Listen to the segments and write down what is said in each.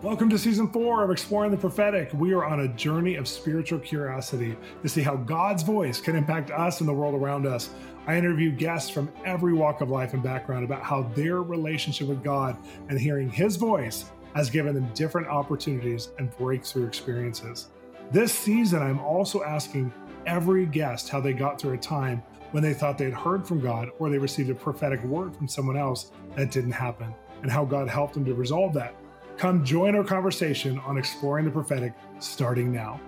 Welcome to season four of Exploring the Prophetic. We are on a journey of spiritual curiosity to see how God's voice can impact us and the world around us. I interview guests from every walk of life and background about how their relationship with God and hearing His voice has given them different opportunities and breakthrough experiences. This season, I'm also asking every guest how they got through a time when they thought they had heard from God or they received a prophetic word from someone else that didn't happen, and how God helped them to resolve that. Come join our conversation on exploring the prophetic starting now.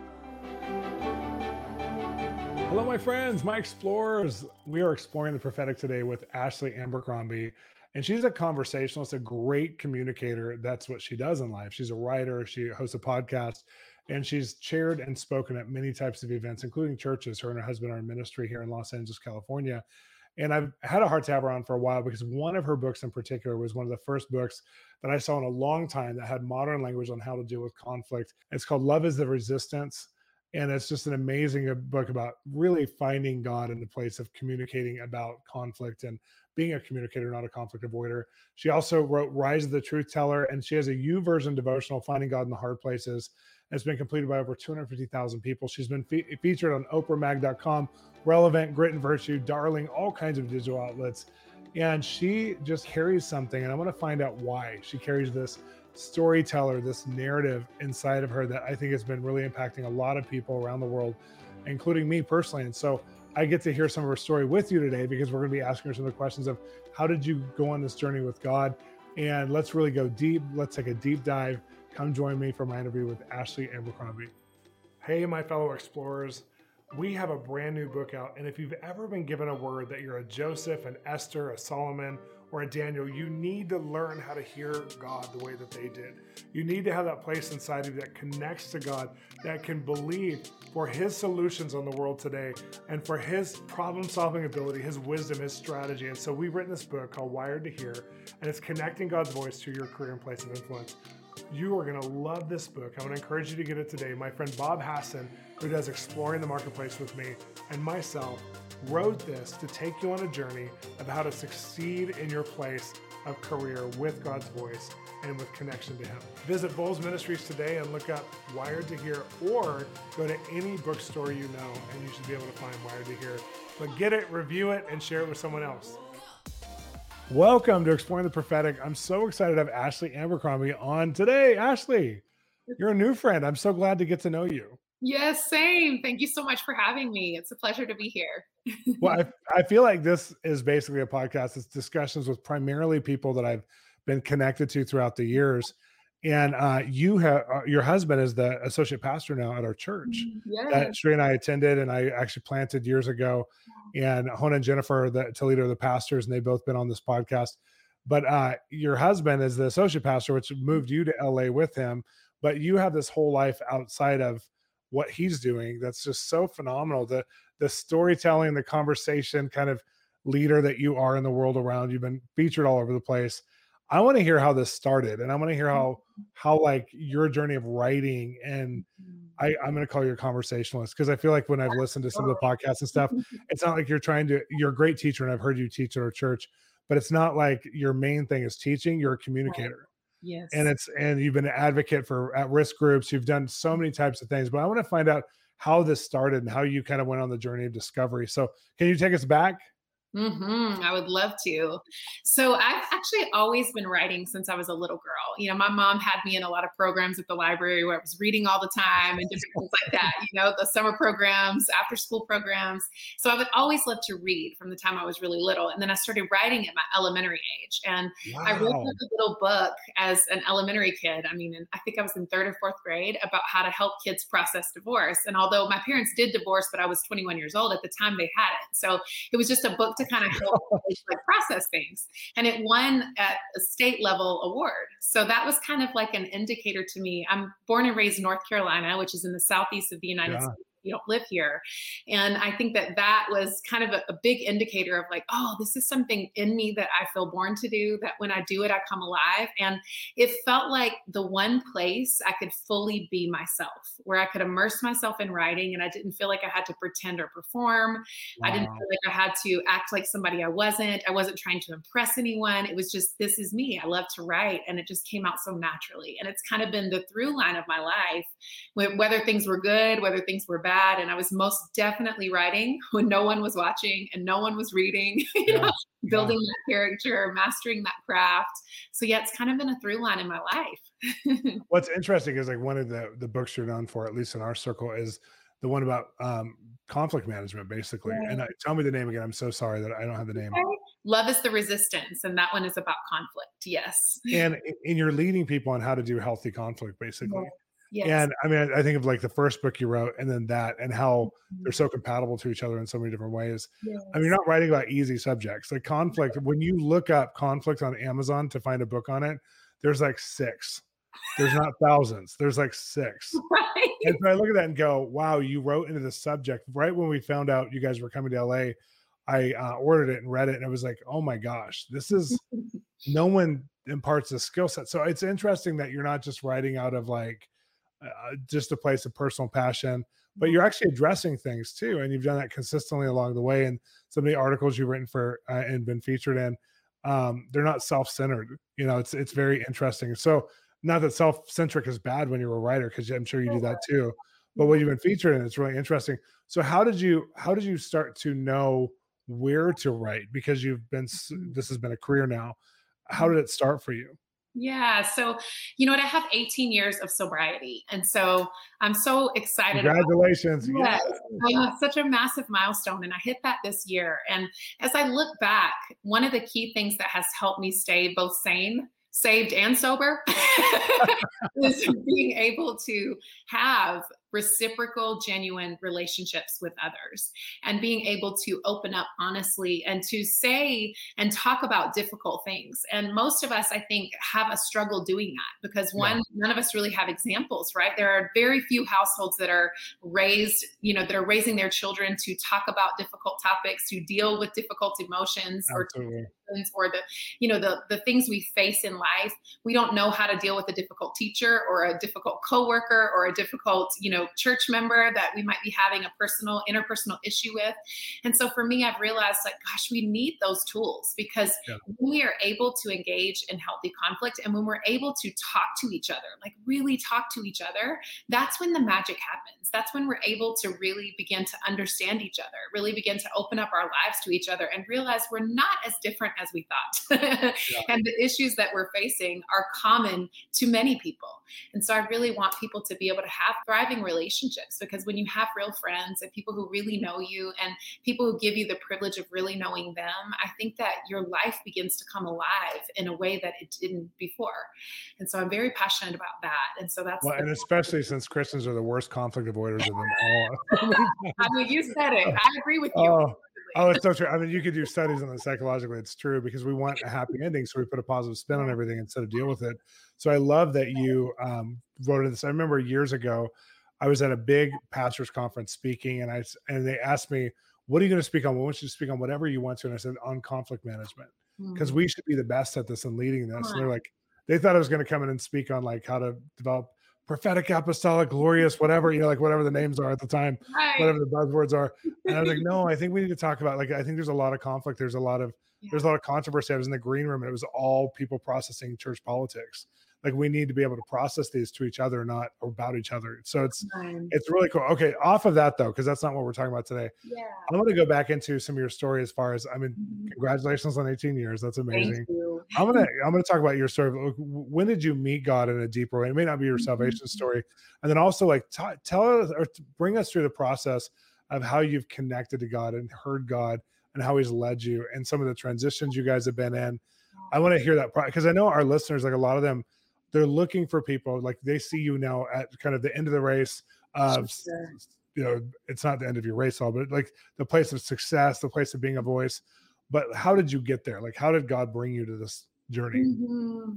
Hello, my friends, my explorers. We are exploring the prophetic today with Ashley Abercrombie. And she's a conversationalist, a great communicator. That's what she does in life. She's a writer, she hosts a podcast, and she's chaired and spoken at many types of events, including churches. Her and her husband are in ministry here in Los Angeles, California. And I've had a hard have her on for a while because one of her books in particular was one of the first books that I saw in a long time that had modern language on how to deal with conflict. It's called Love is the Resistance. And it's just an amazing uh, book about really finding God in the place of communicating about conflict and being a communicator, not a conflict avoider. She also wrote Rise of the Truth Teller, and she has a YouVersion devotional, Finding God in the Hard Places. It's been completed by over 250,000 people. She's been fe- featured on OprahMag.com, Relevant, Grit and Virtue, Darling, all kinds of digital outlets. And she just carries something and i want to find out why she carries this storyteller this narrative inside of her that i think has been really impacting a lot of people around the world including me personally. And so i get to hear some of her story with you today because we're going to be asking her some of the questions of how did you go on this journey with god? And let's really go deep. Let's take a deep dive come join me for my interview with ashley abercrombie hey my fellow explorers we have a brand new book out. And if you've ever been given a word that you're a Joseph, an Esther, a Solomon, or a Daniel, you need to learn how to hear God the way that they did. You need to have that place inside of you that connects to God, that can believe for His solutions on the world today and for His problem solving ability, His wisdom, His strategy. And so we've written this book called Wired to Hear, and it's connecting God's voice to your career and place of influence. You are going to love this book. I want to encourage you to get it today. My friend Bob Hasson, who does Exploring the Marketplace with me, and myself wrote this to take you on a journey of how to succeed in your place of career with God's voice and with connection to Him. Visit Bolz Ministries today and look up Wired to Hear, or go to any bookstore you know and you should be able to find Wired to Hear. But get it, review it, and share it with someone else. Welcome to Exploring the Prophetic. I'm so excited to have Ashley Abercrombie on today. Ashley, you're a new friend. I'm so glad to get to know you. Yes, same. Thank you so much for having me. It's a pleasure to be here. well, I, I feel like this is basically a podcast. It's discussions with primarily people that I've been connected to throughout the years. And uh, you have uh, your husband is the associate pastor now at our church yes. that Cherie and I attended, and I actually planted years ago and Jona and Jennifer, the Toledo, the pastors, and they've both been on this podcast. But uh, your husband is the associate pastor, which moved you to LA with him. But you have this whole life outside of what he's doing that's just so phenomenal. The the storytelling, the conversation kind of leader that you are in the world around. You've been featured all over the place. I want to hear how this started, and I want to hear how how like your journey of writing and mm-hmm. I, I'm going to call you a conversationalist because I feel like when I've listened to some of the podcasts and stuff, it's not like you're trying to, you're a great teacher and I've heard you teach at our church, but it's not like your main thing is teaching, you're a communicator. Yes. And it's, and you've been an advocate for at risk groups. You've done so many types of things, but I want to find out how this started and how you kind of went on the journey of discovery. So can you take us back? Mm-hmm. I would love to. So I've actually always been writing since I was a little girl. You know, my mom had me in a lot of programs at the library where I was reading all the time and different things like that. You know, the summer programs, after school programs. So I would always love to read from the time I was really little, and then I started writing at my elementary age. And wow. I wrote a little book as an elementary kid. I mean, I think I was in third or fourth grade about how to help kids process divorce. And although my parents did divorce, but I was 21 years old at the time, they had it. So it was just a book to kind of help like process things. And it won at a state level award. So that was kind of like an indicator to me. I'm born and raised in North Carolina, which is in the southeast of the United yeah. States. You don't live here. And I think that that was kind of a, a big indicator of like, oh, this is something in me that I feel born to do, that when I do it, I come alive. And it felt like the one place I could fully be myself, where I could immerse myself in writing and I didn't feel like I had to pretend or perform. Wow. I didn't feel like I had to act like somebody I wasn't. I wasn't trying to impress anyone. It was just, this is me. I love to write. And it just came out so naturally. And it's kind of been the through line of my life, whether things were good, whether things were bad. And I was most definitely writing when no one was watching and no one was reading, you yeah. know, building yeah. that character, mastering that craft. So yeah, it's kind of been a through line in my life. What's interesting is like one of the the books you're known for, at least in our circle, is the one about um, conflict management, basically. Right. And uh, tell me the name again. I'm so sorry that I don't have the name. Love is the resistance, and that one is about conflict. Yes. And and you're leading people on how to do healthy conflict, basically. Yes. And I mean, I think of like the first book you wrote, and then that, and how mm-hmm. they're so compatible to each other in so many different ways. Yes. I mean, you're not writing about easy subjects like conflict. When you look up conflict on Amazon to find a book on it, there's like six. There's not thousands. There's like six. Right. And so I look at that and go, "Wow, you wrote into the subject right when we found out you guys were coming to LA." I uh, ordered it and read it, and I was like, "Oh my gosh, this is no one imparts a skill set." So it's interesting that you're not just writing out of like uh, just a place of personal passion, but you're actually addressing things too, and you've done that consistently along the way. And some of the articles you've written for uh, and been featured in, um, they're not self-centered. You know, it's it's very interesting. So not that self-centric is bad when you're a writer, because I'm sure you do that too. But what you've been featured in, it's really interesting. So how did you how did you start to know where to write? Because you've been this has been a career now. How did it start for you? Yeah. So, you know what? I have 18 years of sobriety. And so I'm so excited. Congratulations. Yes. yes. such a massive milestone. And I hit that this year. And as I look back, one of the key things that has helped me stay both sane saved and sober is being able to have reciprocal, genuine relationships with others and being able to open up honestly and to say and talk about difficult things. And most of us, I think, have a struggle doing that because one, yeah. none of us really have examples, right? There are very few households that are raised, you know, that are raising their children to talk about difficult topics, to deal with difficult emotions Absolutely. or or the you know the the things we face in life we don't know how to deal with a difficult teacher or a difficult coworker or a difficult you know church member that we might be having a personal interpersonal issue with and so for me i've realized like gosh we need those tools because yeah. when we are able to engage in healthy conflict and when we're able to talk to each other like really talk to each other that's when the magic happens that's when we're able to really begin to understand each other really begin to open up our lives to each other and realize we're not as different as we thought. yeah. And the issues that we're facing are common to many people. And so I really want people to be able to have thriving relationships because when you have real friends and people who really know you and people who give you the privilege of really knowing them, I think that your life begins to come alive in a way that it didn't before. And so I'm very passionate about that. And so that's well, and especially since Christians are the worst conflict avoiders of them all. I mean, you said it. I agree with you. Oh. Oh, it's so true. I mean, you could do studies on it psychologically. It's true because we want a happy ending, so we put a positive spin on everything instead of deal with it. So I love that you um, wrote this. I remember years ago, I was at a big pastors conference speaking, and I and they asked me, "What are you going to speak on? We want you to speak on whatever you want to." And I said, "On conflict management, because mm-hmm. we should be the best at this and leading this." And they're like, they thought I was going to come in and speak on like how to develop prophetic, apostolic, glorious, whatever, you know, like whatever the names are at the time, right. whatever the buzzwords are. And I was like, no, I think we need to talk about like I think there's a lot of conflict. There's a lot of yeah. there's a lot of controversy. I was in the green room and it was all people processing church politics like we need to be able to process these to each other not about each other. So it's it's really cool. Okay off of that though because that's not what we're talking about today yeah. I want to go back into some of your story as far as i mean mm-hmm. congratulations on 18 years that's amazing. i'm gonna i'm gonna talk about your story when did you meet god in a deeper way? It may not be your mm-hmm. salvation story and then also like t- tell us or bring us through the process of how you've connected to god and heard god and how he's led you and some of the transitions you guys have been in. I want to hear that because I know our listeners, like a lot of them, they're looking for people like they see you now at kind of the end of the race of sure. you know it's not the end of your race all but like the place of success the place of being a voice but how did you get there like how did god bring you to this journey? Mm-hmm.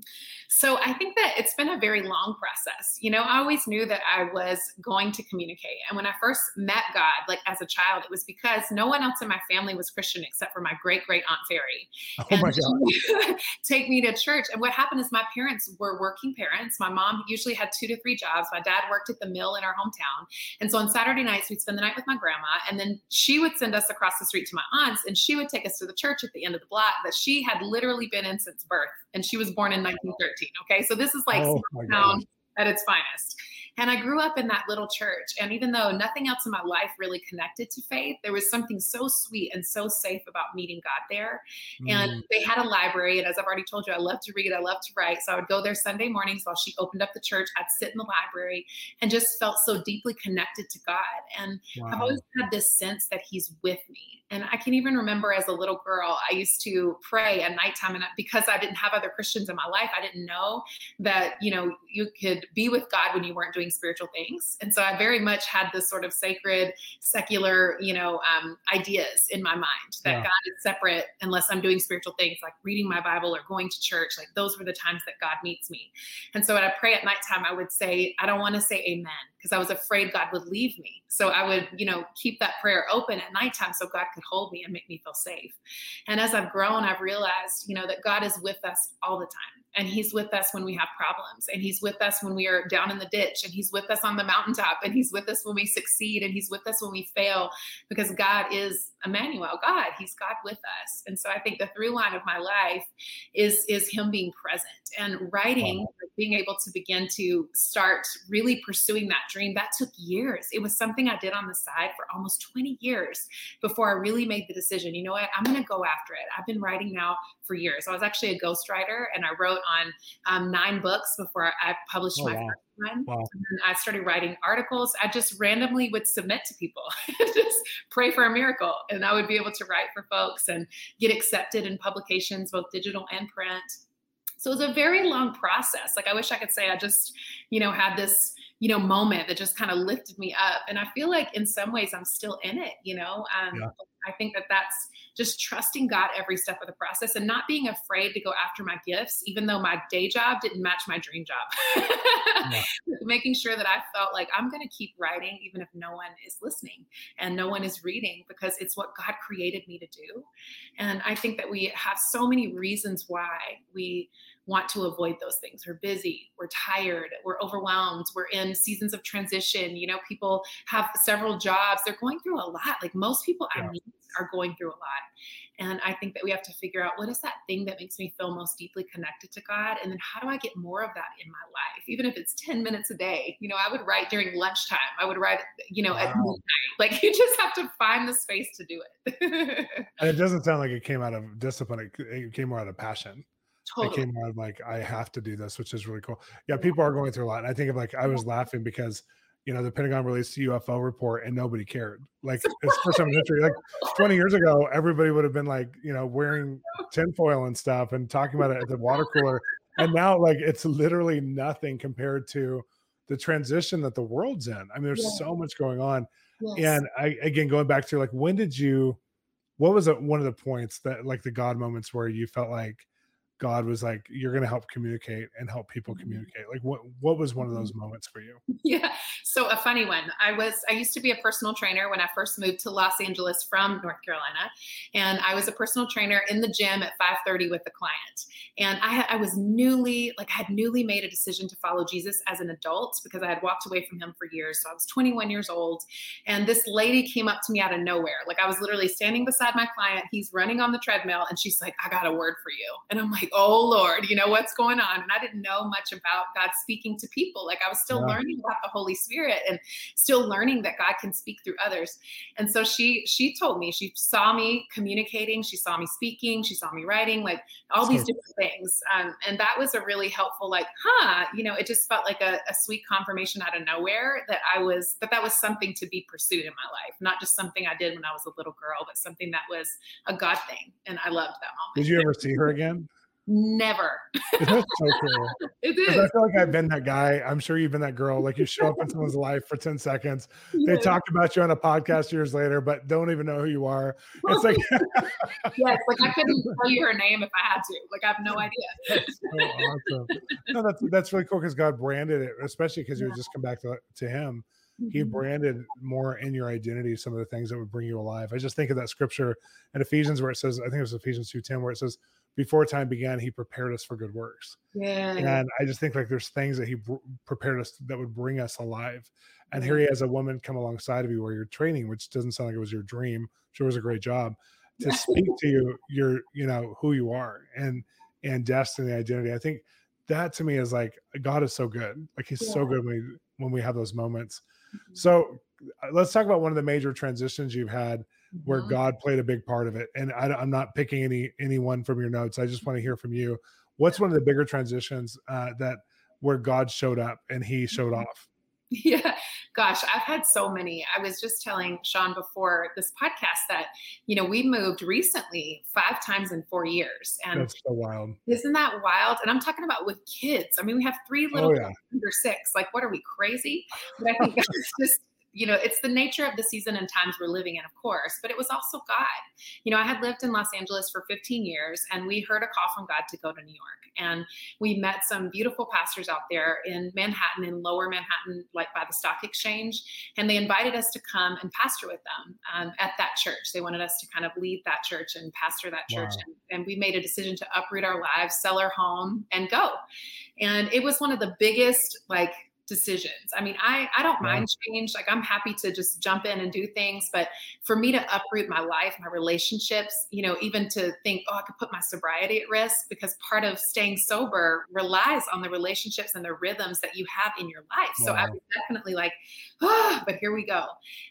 So I think that it's been a very long process. You know, I always knew that I was going to communicate. And when I first met God, like as a child, it was because no one else in my family was Christian except for my great great aunt Fairy. Oh and my God. take me to church. And what happened is my parents were working parents. My mom usually had two to three jobs. My dad worked at the mill in our hometown. And so on Saturday nights, we'd spend the night with my grandma. And then she would send us across the street to my aunt's and she would take us to the church at the end of the block that she had literally been in since birth. And she was born in 1913. Okay. So this is like oh town at its finest. And I grew up in that little church. And even though nothing else in my life really connected to faith, there was something so sweet and so safe about meeting God there. Mm. And they had a library. And as I've already told you, I love to read, I love to write. So I would go there Sunday mornings while she opened up the church. I'd sit in the library and just felt so deeply connected to God. And wow. I've always had this sense that He's with me. And I can even remember as a little girl, I used to pray at nighttime. And because I didn't have other Christians in my life, I didn't know that, you know, you could be with God when you weren't doing spiritual things. And so I very much had this sort of sacred, secular, you know, um, ideas in my mind that yeah. God is separate unless I'm doing spiritual things like reading my Bible or going to church. Like those were the times that God meets me. And so when I pray at nighttime, I would say, I don't want to say amen because I was afraid God would leave me. So I would, you know, keep that prayer open at nighttime so God could hold me and make me feel safe. And as I've grown, I've realized, you know, that God is with us all the time. And he's with us when we have problems. And he's with us when we are down in the ditch. And he's with us on the mountaintop. And he's with us when we succeed. And he's with us when we fail because god is emmanuel. God he's god with us. And so i think the through line of my life is is him being present and writing wow. being able to begin to start really pursuing that dream that took years it was something i did on the side for almost 20 years before i really made the decision you know what i'm going to go after it i've been writing now for years i was actually a ghostwriter and i wrote on um, nine books before I published oh, my wow. first one. Wow. And I started writing articles. I just randomly would submit to people, just pray for a miracle. And I would be able to write for folks and get accepted in publications, both digital and print. So it was a very long process. Like I wish I could say I just, you know, had this, you know, moment that just kind of lifted me up. And I feel like in some ways I'm still in it, you know. Um, yeah. I think that that's just trusting God every step of the process and not being afraid to go after my gifts, even though my day job didn't match my dream job. yeah. Making sure that I felt like I'm going to keep writing, even if no one is listening and no one is reading, because it's what God created me to do. And I think that we have so many reasons why we want to avoid those things. We're busy, we're tired, we're overwhelmed, we're in seasons of transition. You know, people have several jobs, they're going through a lot. Like most people yeah. I meet are going through a lot. And I think that we have to figure out what is that thing that makes me feel most deeply connected to God? And then how do I get more of that in my life? Even if it's 10 minutes a day. You know, I would write during lunchtime. I would write, you know, wow. at midnight. Like you just have to find the space to do it. and it doesn't sound like it came out of discipline. It, it came more out of passion. Totally. It came out of like, I have to do this, which is really cool. Yeah, people are going through a lot. And I think of like, I was laughing because you know, the Pentagon released a UFO report and nobody cared. Like it's first time in history. Like 20 years ago, everybody would have been like, you know, wearing tinfoil and stuff and talking about it at the water cooler. And now, like, it's literally nothing compared to the transition that the world's in. I mean, there's yeah. so much going on. Yes. And I, again, going back to like, when did you, what was it, one of the points that, like, the God moments where you felt like, God was like, "You're going to help communicate and help people mm-hmm. communicate." Like, what what was one of those mm-hmm. moments for you? Yeah, so a funny one. I was I used to be a personal trainer when I first moved to Los Angeles from North Carolina, and I was a personal trainer in the gym at 5:30 with the client. And I I was newly like I had newly made a decision to follow Jesus as an adult because I had walked away from him for years. So I was 21 years old, and this lady came up to me out of nowhere. Like I was literally standing beside my client. He's running on the treadmill, and she's like, "I got a word for you," and I'm like oh Lord, you know, what's going on? And I didn't know much about God speaking to people. Like I was still yeah. learning about the Holy Spirit and still learning that God can speak through others. And so she she told me, she saw me communicating, she saw me speaking, she saw me writing, like all these different things. Um, and that was a really helpful, like, huh, you know, it just felt like a, a sweet confirmation out of nowhere that I was that that was something to be pursued in my life, not just something I did when I was a little girl, but something that was a God thing. And I loved that moment. Did you ever see her again? Never. It is so cool. it is. I feel like I've been that guy. I'm sure you've been that girl. Like you show up in someone's life for 10 seconds. They Yes. talk about you on a podcast years later, but don't even know who you are. It's like yes, like I couldn't tell you her name if I had to. Like I have no idea. That's so awesome. No, that's that's really cool because God branded it, especially because you would just come back to, to Him. He Mhm. branded more in your identity some of the things that would bring you alive. I just think of that scripture in Ephesians where it says, I think it was Ephesians two ten, where it says, "Before time began, He prepared us for good works." Yeah. And I just think like there's things that He prepared us that would bring us alive. And here He has a woman come alongside of you where you're training, which doesn't sound like it was your dream. Sure, was a great job to speak to you, your you know who you are and and destiny identity. I think that to me is like God is so good. Like He's so good when we when we have those moments. Mhm. So uh, let's talk about one of the major transitions you've had where Mhm. God played a big part of it. And I, am not picking any anyone from your notes. I just want to hear from you. What's one of the bigger transitions uh, that where God showed up and He showed Mhm. off? Yeah, gosh, I've had so many. I was just telling Shawn before this podcast that, you know, we moved recently five times in four years. And That's so wild. isn't that wild? And I'm talking about with kids. I mean, we have three little Oh yeah, kids under six. Like, what are we crazy? But I think that's just, you know, it's the nature of the season and times we're living in, of course, but it was also God. You know, I had lived in Los Angeles for 15 years and we heard a call from God to go to New York. And we met some beautiful pastors out there in Manhattan, in lower Manhattan, like by the stock exchange. And they invited us to come and pastor with them um, at that church. They wanted us to kind of lead that church and pastor that church. Wow. And, and we made a decision to uproot our lives, sell our home, and go. And it was one of the biggest, like, decisions. I mean, I I don't mind change. Like I'm happy to just jump in and do things, but for me to uproot my life, my relationships, you know, even to think, oh, I could put my sobriety at risk because part of staying sober relies on the relationships and the rhythms that you have in your life. So I was definitely like, ah, but here we go.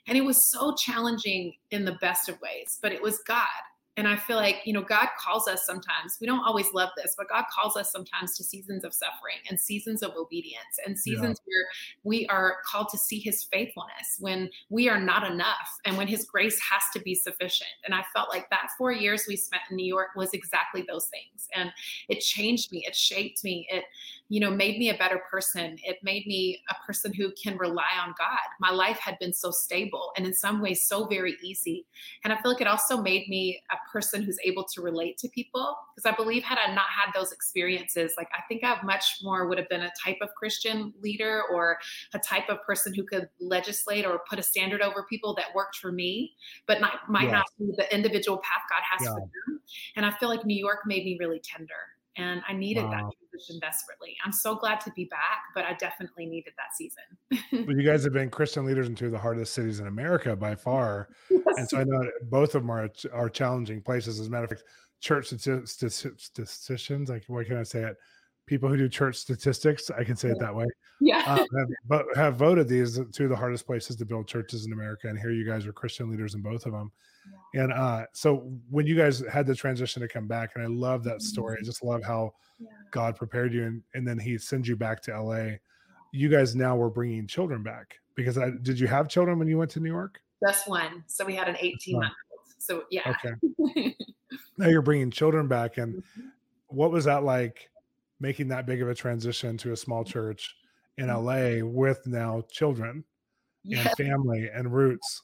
And it was so challenging in the best of ways, but it was God. And I feel like, you know, God calls us sometimes. We don't always love this, but God calls us sometimes to seasons of suffering and seasons of obedience and seasons where we are called to see his faithfulness when we are not enough and when his grace has to be sufficient. And I felt like that four years we spent in New York was exactly those things. And it changed me, it shaped me, it, you know, made me a better person. It made me a person who can rely on God. My life had been so stable and in some ways so very easy. And I feel like it also made me a person who's able to relate to people because I believe had I not had those experiences, like I think I much more would have been a type of Christian leader or a type of person who could legislate or put a standard over people that worked for me, but not might Yeah. not be the individual path God has Yeah. for them. And I feel like New York made me really tender. And I needed that Wow. transition desperately. I'm so glad to be back, but I definitely needed that season. But you guys have been Christian leaders in two of the hardest cities in America by far. And so I know both of them are are challenging places. As a matter of fact, church stati- stati- statisticians, like what can I say it? People who do church statistics, I can say it that way. yeah. uh, have, but have voted these two of the hardest places to build churches in America. And here you guys are Christian leaders in both of them. And uh, so when you guys had the transition to come back, and I love that story. I just love how Yeah. God prepared you, and, and then He sends you back to LA. You guys now were bringing children back because I did you have children when you went to New York? Just one. So we had an 18 month old. So yeah. Okay, now you're bringing children back, and Mhm. what was that like making that big of a transition to a small church in Mm-hmm. LA with now children yeah. and family and roots?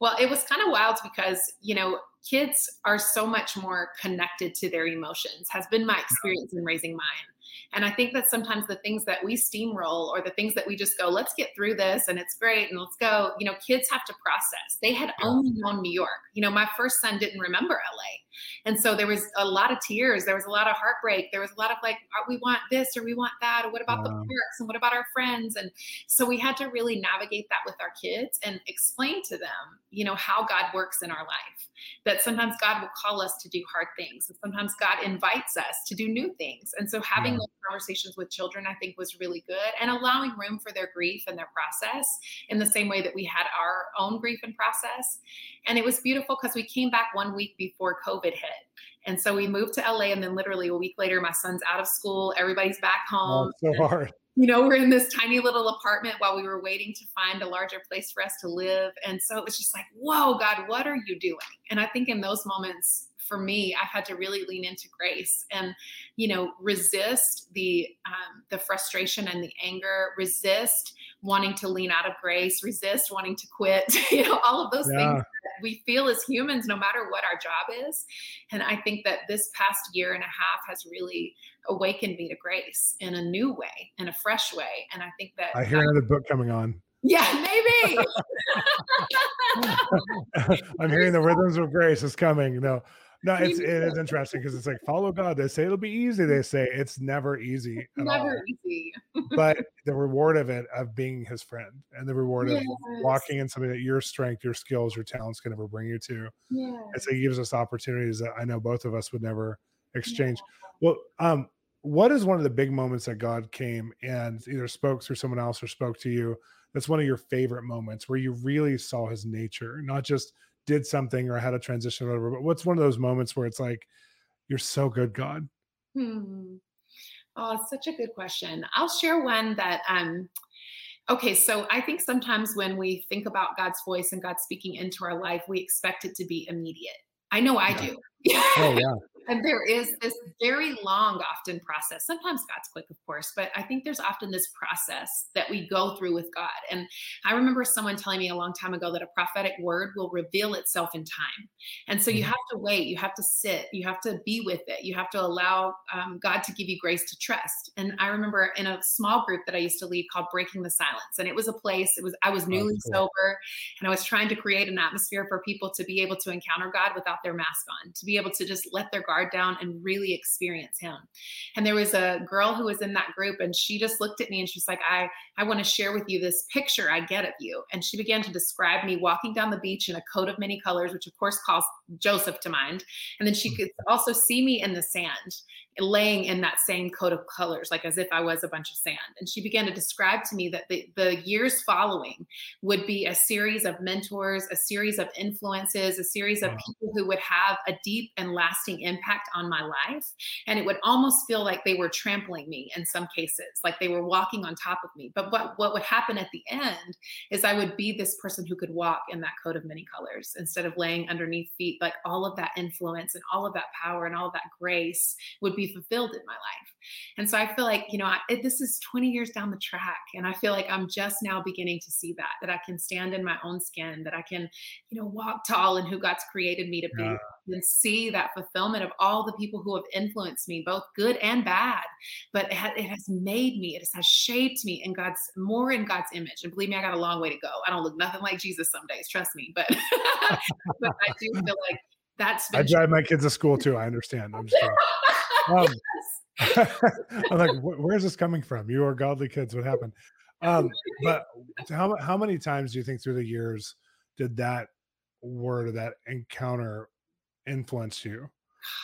Well, it was kind of wild because, you know, kids are so much more connected to their emotions, has been my experience in raising mine. And I think that sometimes the things that we steamroll or the things that we just go, let's get through this and it's great and let's go, you know, kids have to process. They had only known New York. You know, my first son didn't remember LA. And so there was a lot of tears. There was a lot of heartbreak. There was a lot of like, "Oh, we want this or we want that. Or what about the parks and what about our friends? And so we had to really navigate that with our kids and explain to them, you know, how God works in our life. That sometimes God will call us to do hard things. And sometimes God invites us to do new things. And so having Yeah. those conversations with children, I think, was really good and allowing room for their grief and their process in the same way that we had our own grief and process. And it was beautiful because we came back one week before COVID hit. And so we moved to LA, and then literally a week later, my son's out of school. Everybody's back Oh, home. it's so hard. You know, we're in this tiny little apartment while we were waiting to find a larger place for us to live. And so it was just like, whoa, God, what are you doing? And I think in those moments, for me, I've had to really lean into grace and, you know, resist the um, the frustration and the anger, resist wanting to lean out of grace, resist wanting to quit, you know, all of those yeah. things that we feel as humans, no matter what our job is. And I think that this past year and a half has really awakened me to grace in a new way, in a fresh way. And I think that I hear another book coming on. Yeah, maybe. I'm hearing the rhythms of grace is coming. No, no, it's it is interesting because it's like follow God. They say it'll be easy. They say it's never easy. never all. easy. but the reward of it of being His friend and the reward yes. of walking in something that your strength, your skills, your talents can never bring you to. Yeah. And so He gives us opportunities that I know both of us would never exchange. Yeah. Well, um, what is one of the big moments that God came and either spoke through someone else or spoke to you? That's one of your favorite moments where you really saw His nature, not just did something or had a transition or whatever. But what's one of those moments where it's like, you're so good, God? Hmm. Oh, such a good question. I'll share one that um okay, so I think sometimes when we think about God's voice and God speaking into our life, we expect it to be immediate. I know I yeah. do. oh yeah and there is this very long often process. Sometimes god's quick of course but i think there's often this process that we go through with god. And i remember someone telling me a long time ago that a prophetic word will reveal itself in time. And so you mm-hmm. have to wait you have to sit you have to be with it. You have to allow um, god to give you grace to trust. And i remember in a small group that i used to lead called breaking the silence and it was a place it was i was newly oh, cool. sober and i was trying to create an atmosphere for people to be able to encounter god without their mask on to be able to just let their guard down and really experience him. And there was a girl who was in that group and she just looked at me and she's like, I, I want to share with you this picture I get of you. And she began to describe me walking down the beach in a coat of many colors, which of course calls Joseph to mind. And then she mm. could also see me in the sand laying in that same coat of colors, like as if I was a bunch of sand. And she began to describe to me that the, the years following would be a series of mentors, a series of influences, a series of wow. people who would have a deep and lasting impact on my life. And it would almost feel like they were trampling me in some cases, like they were walking on top of me. But what, what would happen at the end is I would be this person who could walk in that coat of many colors instead of laying underneath feet, like all of that influence and all of that power and all of that grace would be fulfilled in my life. And so I feel like, you know, I, this is 20 years down the track. And I feel like I'm just now beginning to see that, that I can stand in my own skin, that I can, you know, walk tall in who God's created me to be yeah. and see that fulfillment of all the people who have influenced me, both good and bad. But it, ha- it has made me, it has shaped me in God's, more in God's image. And believe me, I got a long way to go. I don't look nothing like Jesus some days, trust me. But, but I do feel like that's I drive my kids to school too. I understand. I'm just um, I'm like, where's this coming from? You are godly kids. What happened? Um, but how how many times do you think through the years did that word or that encounter influence you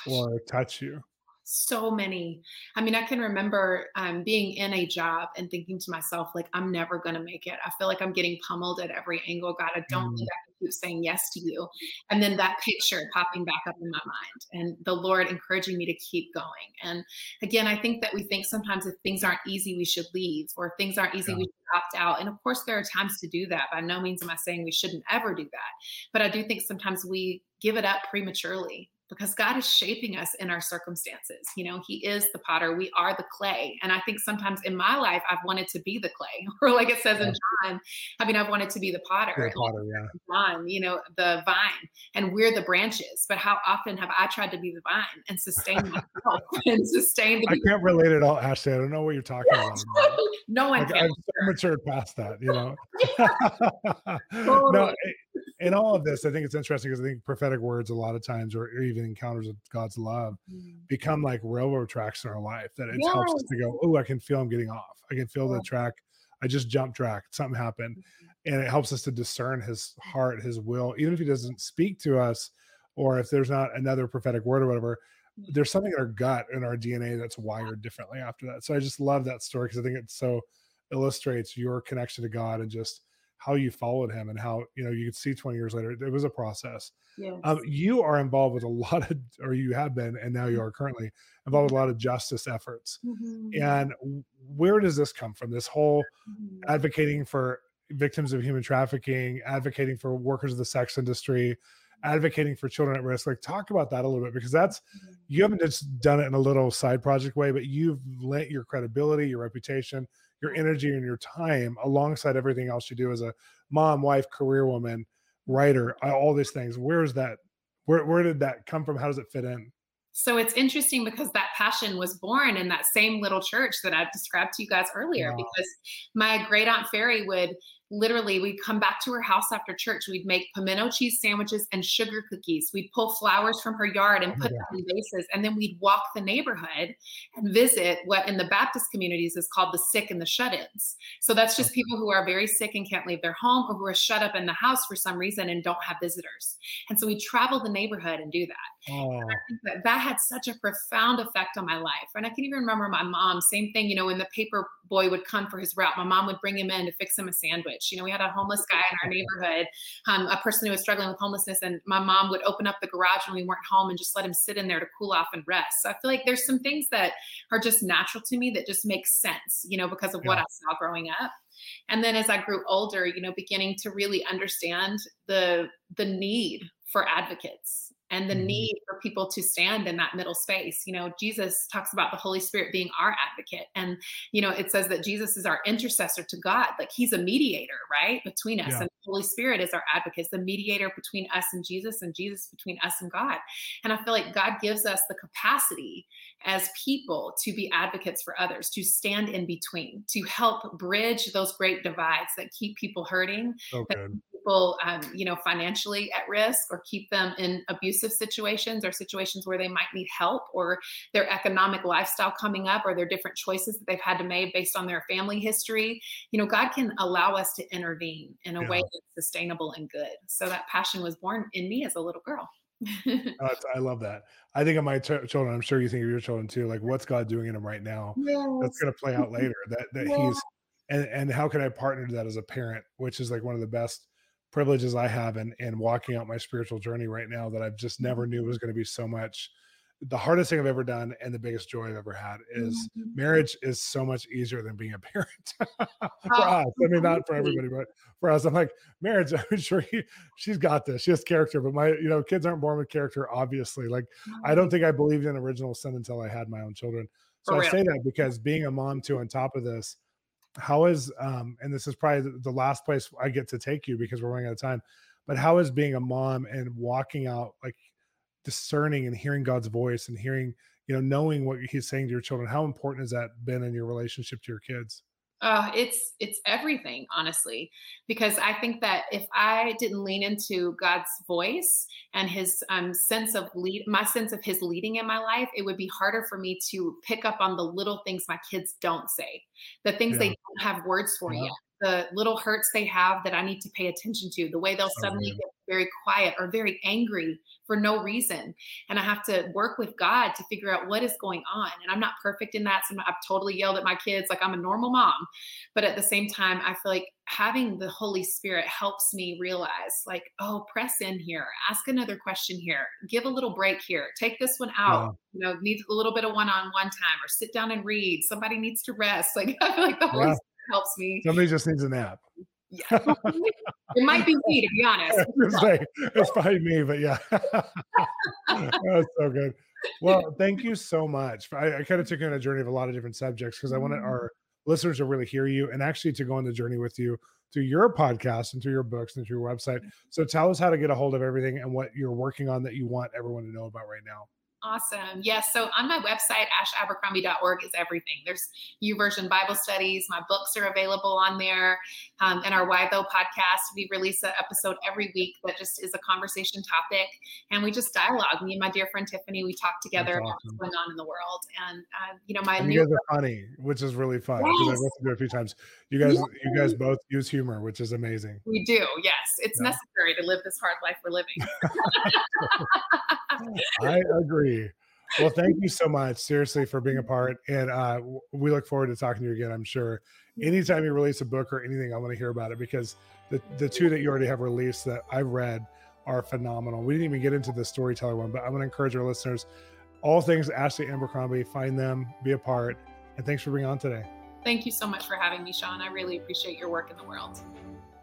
or touch you? so many. I mean, I can remember um, being in a job and thinking to myself, like, I'm never going to make it. I feel like I'm getting pummeled at every angle. God, I don't mm. think I can keep saying yes to you. And then that picture popping back up in my mind and the Lord encouraging me to keep going. And again, I think that we think sometimes if things aren't easy, we should leave, or if things aren't easy, yeah. we should opt out. And of course, there are times to do that. By no means am I saying we shouldn't ever do that. But I do think sometimes we give it up prematurely because God is shaping us in our circumstances. You know, He is the potter, we are the clay. And I think sometimes in my life, I've wanted to be the clay, or like it says yeah. in John, I mean, I've wanted to be the potter, the potter yeah. John, you know, the vine, and we're the branches. But how often have I tried to be the vine and sustain myself and sustain the I can't relate at all, Ashley. I don't know what you're talking about. no one like, can. I've so matured past that, you know. totally. No, in all of this, I think it's interesting because I think prophetic words a lot of times, or even encounters of God's love, mm. become like railroad tracks in our life. That it yes. helps us to go, oh, I can feel I'm getting off. I can feel yeah. the track. I just jumped track. Something happened, mm-hmm. and it helps us to discern His heart, His will, even if He doesn't speak to us, or if there's not another prophetic word or whatever. Mm. There's something in our gut and our DNA that's wired differently after that. So I just love that story because I think it so illustrates your connection to God and just how you followed him and how you know you could see 20 years later it was a process yes. um, you are involved with a lot of or you have been and now you mm-hmm. are currently involved with a lot of justice efforts mm-hmm. and where does this come from this whole mm-hmm. advocating for victims of human trafficking advocating for workers of the sex industry advocating for children at risk. Like, talk about that a little bit because that's Mm-hmm. you haven't just done it in a little side project way, but you've lent your credibility, your reputation, your energy, and your time alongside everything else you do as a mom, wife, career woman, writer, all these things. Where's that? Where where did that come from? How does it fit in? So it's interesting because that passion was born in that same little church that I described to you guys earlier. Wow. Because my great aunt Fairy would literally, we'd come back to her house after church. We'd make pimento cheese sandwiches and sugar cookies. We'd pull flowers from her yard and Oh put them in vases. And then we'd walk the neighborhood and visit what in the Baptist communities is called the sick and the shut ins. So that's just people who are very sick and can't leave their home or who are shut up in the house for some reason and don't have visitors. And so we travel the neighborhood and do that Oh, think that that had such a profound effect on my life. And I can even remember my mom, same thing, you know, when the paper boy would come for his route, my mom would bring him in to fix him a sandwich. You know, we had a homeless guy in our neighborhood, um, a person who was struggling with homelessness, and my mom would open up the garage when we weren't home and just let him sit in there to cool off and rest. So I feel like there's some things that are just natural to me that just make sense, you know, because of what I saw growing up. And then as I grew older, you know, beginning to really understand the the need for advocates and the Mhm. need for people to stand in that middle space. You know, Jesus talks about the Holy Spirit being our advocate. And, you know, it says that Jesus is our intercessor to God. Like he's a mediator, right? Between us. Yeah. And the Holy Spirit is our advocate, the mediator between us and Jesus and Jesus between us and God. And I feel like God gives us the capacity as people to be advocates for others, to stand in between, to help bridge those great divides that keep people hurting, so good. People um, you know financially at risk or keep them in abusive situations or situations where they might need help or their economic lifestyle coming up or their different choices that they've had to make based on their family history you know god can allow us to intervene in a Yeah. way that's sustainable and good so that passion was born in me as a little girl Uh, I love that. I think of my ch- children. I'm sure you think of your children too. Like, what's God doing in them right now? That's going to play out later. That that Yeah. He's and and how can I partner to that as a parent, which is like one of the best privileges I have in in walking out my spiritual journey right now. That I've just never knew was going to be so much. The hardest thing I've ever done and the biggest joy I've ever had is Mhm. marriage is so much easier than being a parent for Oh, us. I mean, not for everybody, but for us. I'm like, marriage, I'm sure he, she's got this. She has character, but my, you know, kids aren't born with character, obviously. Like, I don't think I believed in original sin until I had my own children. So I say that because being a mom too, on top of this, how is, um, and this is probably the, last place I get to take you because we're running out of time, but how is being a mom and walking out, like discerning and hearing God's voice and hearing, you know, knowing what he's saying to your children, how important has that been in your relationship to your kids? Uh, it's it's everything, honestly, because I think that if I didn't lean into God's voice and His um, sense of lead, my sense of His leading in my life, it would be harder for me to pick up on the little things my kids don't say, the things they don't have words for Yeah. yet, the little hurts they have that I need to pay attention to, the way they'll suddenly good. get very quiet or very angry for no reason. And I have to work with God to figure out what is going on. And I'm not perfect in that. So I've totally yelled at my kids like I'm a normal mom. But at the same time, I feel like having the Holy Spirit helps me realize, like, oh, press in here, ask another question here, give a little break here, take this one out. You know, need a little bit of one-on-one time, or sit down and read. Somebody needs to rest. Like I feel like the Holy. Spirit helps me. Somebody just needs a nap. Yeah. it might be me, to be honest. I was gonna say, it's probably me, but yeah. That's so good. Well, thank you so much. I, I kind of took you on a journey of a lot of different subjects because I wanted Mhm. our listeners to really hear you and actually to go on the journey with you through your podcast and through your books and through your website. So tell us how to get a hold of everything and what you're working on that you want everyone to know about right now. Awesome. Yes. So on my website, ashabercrombie.org is everything. There's YouVersion Bible studies. My books are available on there. Um, and our Why Tho podcast, we release an episode every week that just is a conversation topic. And we just dialogue. Me and my dear friend Tiffany, we talk together about what's going on in the world. And, uh, you know, my And you guys are funny, which is really fun because I've listened to it a few times. You guys, you guys both use humor, which is amazing. we do. Yes. It's Yeah. necessary to live this hard life we're living. I agree. Well, thank you so much, seriously, for being a part. And uh, we look forward to talking to you again, I'm sure. Anytime you release a book or anything, I want to hear about it because the, the two that you already have released that I've read are phenomenal. We didn't even get into the storyteller one, but I'm going to encourage our listeners all things Ashley Abercrombie, find them, be a part. And thanks for being on today. Thank you so much for having me, Shawn. I really appreciate your work in the world.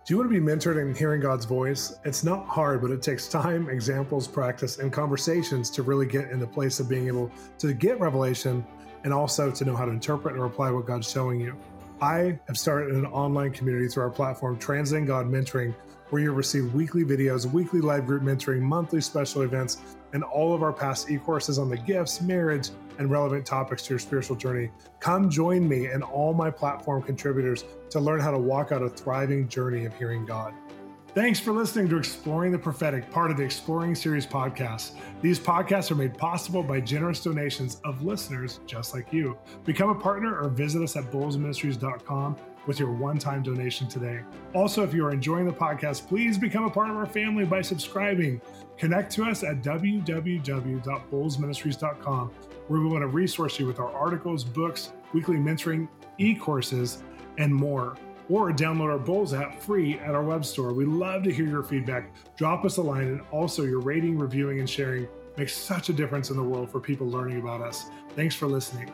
Do you want to be mentored in hearing God's voice? It's not hard, but it takes time, examples, practice, and conversations to really get in the place of being able to get revelation and also to know how to interpret and apply what God's showing you. I have started an online community through our platform, Translating God Mentoring, where you'll receive weekly videos, weekly live group mentoring, monthly special events, and all of our past e courses on the gifts, marriage, and relevant topics to your spiritual journey. Come join me and all my platform contributors to learn how to walk out a thriving journey of hearing God. Thanks for listening to Exploring the Prophetic, part of the Exploring Series podcast. These podcasts are made possible by generous donations of listeners just like you. Become a partner or visit us at bolzministries.com with your one time donation today. Also, if you are enjoying the podcast, please become a part of our family by subscribing. Connect to us at www.bolzministries.com, where we want to resource you with our articles, books, weekly mentoring, e courses, and more. Or download our Bolz app free at our web store. We love to hear your feedback. Drop us a line, and also your rating, reviewing, and sharing makes such a difference in the world for people learning about us. Thanks for listening.